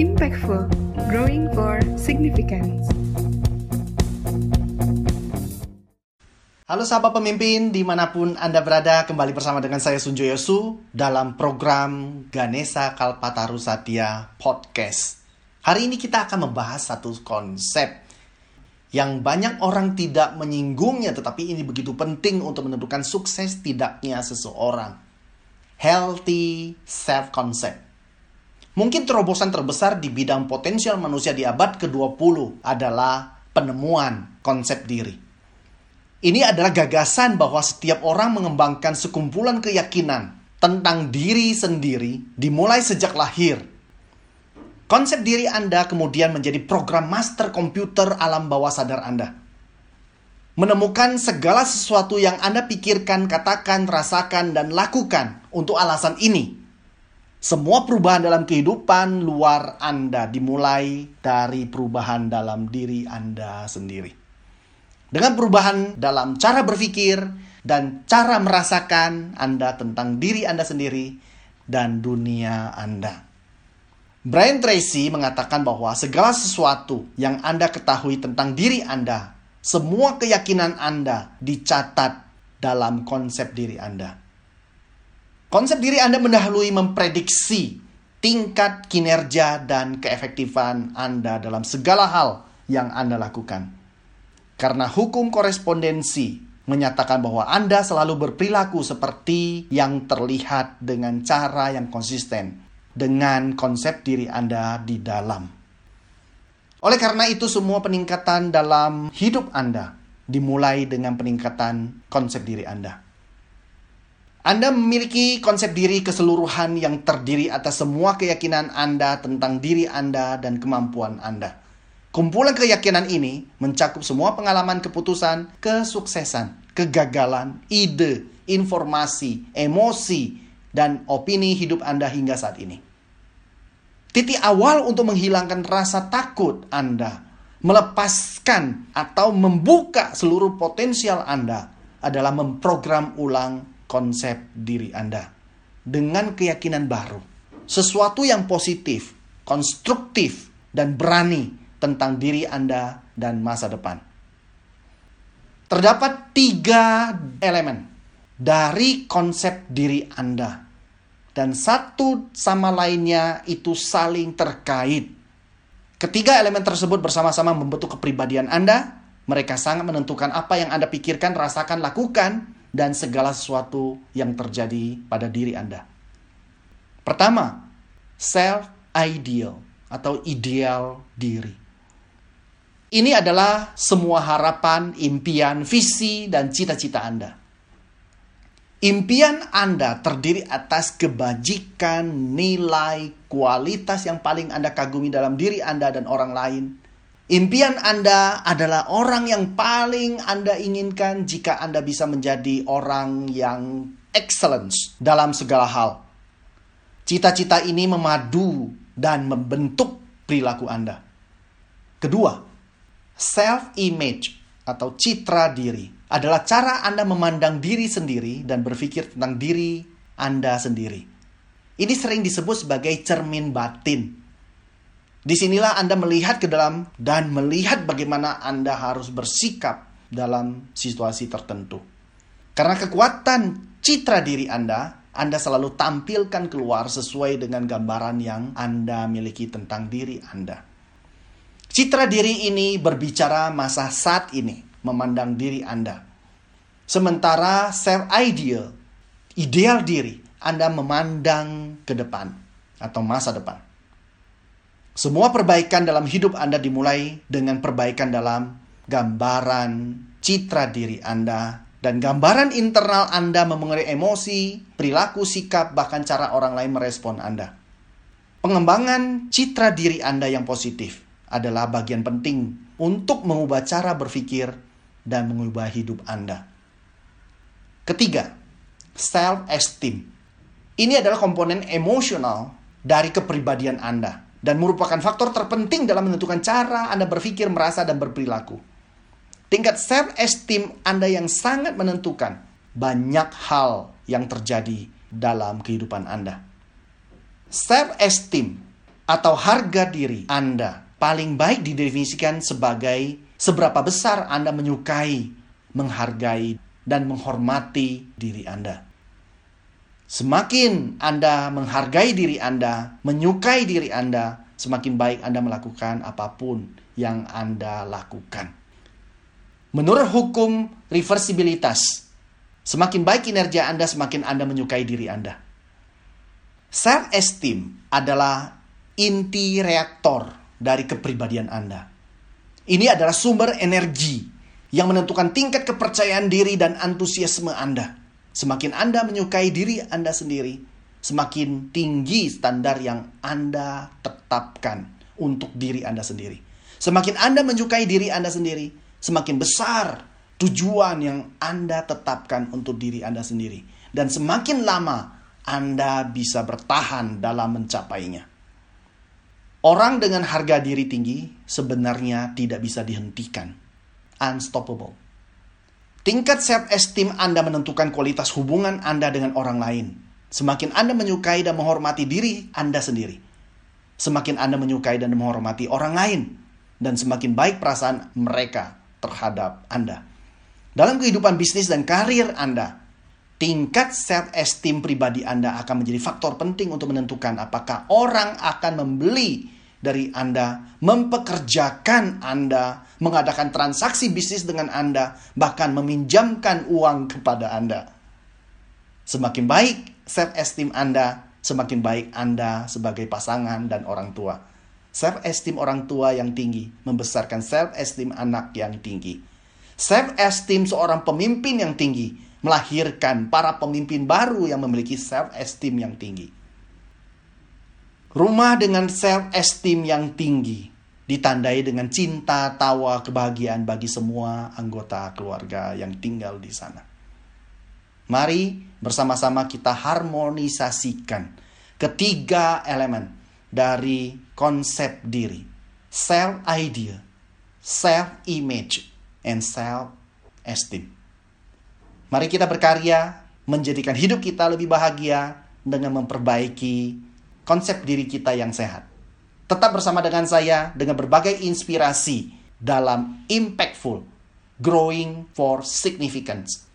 Impactful, growing for significance. Halo sahabat pemimpin, di mana pun Anda berada, kembali bersama dengan saya Sunjo Yosu dalam program Ganesha Kalpataru Satya Podcast. Hari ini kita akan membahas satu konsep yang banyak orang tidak menyinggungnya, tetapi ini begitu penting untuk menentukan sukses tidaknya seseorang. Healthy self-concept. Mungkin terobosan terbesar di bidang potensial manusia di abad ke-20 adalah penemuan konsep diri. Ini adalah gagasan bahwa setiap orang mengembangkan sekumpulan keyakinan tentang diri sendiri dimulai sejak lahir. Konsep diri Anda kemudian menjadi program master komputer alam bawah sadar Anda. Menemukan segala sesuatu yang Anda pikirkan, katakan, rasakan, dan lakukan untuk alasan ini. Semua perubahan dalam kehidupan luar Anda dimulai dari perubahan dalam diri Anda sendiri. Dengan perubahan dalam cara berpikir dan cara merasakan Anda tentang diri Anda sendiri dan dunia Anda. Brian Tracy mengatakan bahwa segala sesuatu yang Anda ketahui tentang diri Anda, semua keyakinan Anda dicatat dalam konsep diri Anda. Konsep diri Anda mendahului memprediksi tingkat kinerja dan keefektifan Anda dalam segala hal yang Anda lakukan. Karena hukum korespondensi menyatakan bahwa Anda selalu berperilaku seperti yang terlihat dengan cara yang konsisten dengan konsep diri Anda di dalam. Oleh karena itu semua peningkatan dalam hidup Anda dimulai dengan peningkatan konsep diri Anda. Anda memiliki konsep diri keseluruhan yang terdiri atas semua keyakinan Anda tentang diri Anda dan kemampuan Anda. Kumpulan keyakinan ini mencakup semua pengalaman keputusan, kesuksesan, kegagalan, ide, informasi, emosi, dan opini hidup Anda hingga saat ini. Titik awal untuk menghilangkan rasa takut Anda, melepaskan atau membuka seluruh potensial Anda adalah memprogram ulang konsep diri Anda dengan keyakinan baru. Sesuatu yang positif, konstruktif, dan berani tentang diri Anda dan masa depan. Terdapat tiga elemen dari konsep diri Anda, dan satu sama lainnya itu saling terkait. Ketiga elemen tersebut bersama-sama membentuk kepribadian Anda. Mereka sangat menentukan apa yang Anda pikirkan, rasakan, lakukan, dan segala sesuatu yang terjadi pada diri Anda. Pertama, self-ideal atau ideal diri. Ini adalah semua harapan, impian, visi, dan cita-cita Anda. Impian Anda terdiri atas kebajikan, nilai, kualitas yang paling Anda kagumi dalam diri Anda dan orang lain. Impian Anda adalah orang yang paling Anda inginkan jika Anda bisa menjadi orang yang excellence dalam segala hal. Cita-cita ini memadu dan membentuk perilaku Anda. Kedua, Self-image atau citra diri adalah cara Anda memandang diri sendiri dan berpikir tentang diri Anda sendiri. Ini sering disebut sebagai cermin batin. Di sinilah Anda melihat ke dalam dan melihat bagaimana Anda harus bersikap dalam situasi tertentu. Karena kekuatan citra diri Anda, Anda selalu tampilkan keluar sesuai dengan gambaran yang Anda miliki tentang diri Anda. Citra diri ini berbicara masa saat ini, memandang diri Anda. Sementara self ideal, ideal diri, Anda memandang ke depan atau masa depan. Semua perbaikan dalam hidup Anda dimulai dengan perbaikan dalam gambaran citra diri Anda dan gambaran internal Anda memengaruhi emosi, perilaku, sikap, bahkan cara orang lain merespon Anda. Pengembangan citra diri Anda yang positif adalah bagian penting untuk mengubah cara berpikir dan mengubah hidup Anda. Ketiga, self-esteem. Ini adalah komponen emosional dari kepribadian Anda dan merupakan faktor terpenting dalam menentukan cara Anda berpikir, merasa, dan berperilaku. Tingkat self-esteem Anda yang sangat menentukan banyak hal yang terjadi dalam kehidupan Anda. Self-esteem atau harga diri Anda paling baik didefinisikan sebagai seberapa besar Anda menyukai, menghargai, dan menghormati diri Anda. Semakin Anda menghargai diri Anda, menyukai diri Anda, semakin baik Anda melakukan apa pun yang Anda lakukan. Menurut hukum reversibilitas, semakin baik kinerja Anda, semakin Anda menyukai diri Anda. Self-esteem adalah inti reaktor dari kepribadian Anda. Ini adalah sumber energi yang menentukan tingkat kepercayaan diri dan antusiasme Anda. Semakin Anda menyukai diri Anda sendiri, semakin tinggi standar yang Anda tetapkan untuk diri Anda sendiri. Semakin Anda menyukai diri Anda sendiri, semakin besar tujuan yang Anda tetapkan untuk diri Anda sendiri. Dan semakin lama Anda bisa bertahan dalam mencapainya. Orang dengan harga diri tinggi sebenarnya tidak bisa dihentikan. Unstoppable. Tingkat self-esteem Anda menentukan kualitas hubungan Anda dengan orang lain. Semakin Anda menyukai dan menghormati diri Anda sendiri, semakin Anda menyukai dan menghormati orang lain, dan semakin baik perasaan mereka terhadap Anda. Dalam kehidupan bisnis dan karir Anda, tingkat self-esteem pribadi Anda akan menjadi faktor penting untuk menentukan apakah orang akan membeli dari Anda, mempekerjakan Anda, mengadakan transaksi bisnis dengan Anda, bahkan meminjamkan uang kepada Anda. Semakin baik self-esteem Anda, semakin baik Anda sebagai pasangan dan orang tua. Self-esteem orang tua yang tinggi membesarkan self-esteem anak yang tinggi. Self-esteem seorang pemimpin yang tinggi melahirkan para pemimpin baru yang memiliki self-esteem yang tinggi. Rumah dengan self-esteem yang tinggi ditandai dengan cinta, tawa, kebahagiaan bagi semua anggota keluarga yang tinggal di sana. Mari bersama-sama kita harmonisasikan ketiga elemen dari konsep diri. Self-idea, self-image, and self-esteem. Mari kita berkarya menjadikan hidup kita lebih bahagia dengan memperbaiki konsep diri kita yang sehat. Tetap bersama dengan saya dengan berbagai inspirasi dalam Impactful Growing for Significance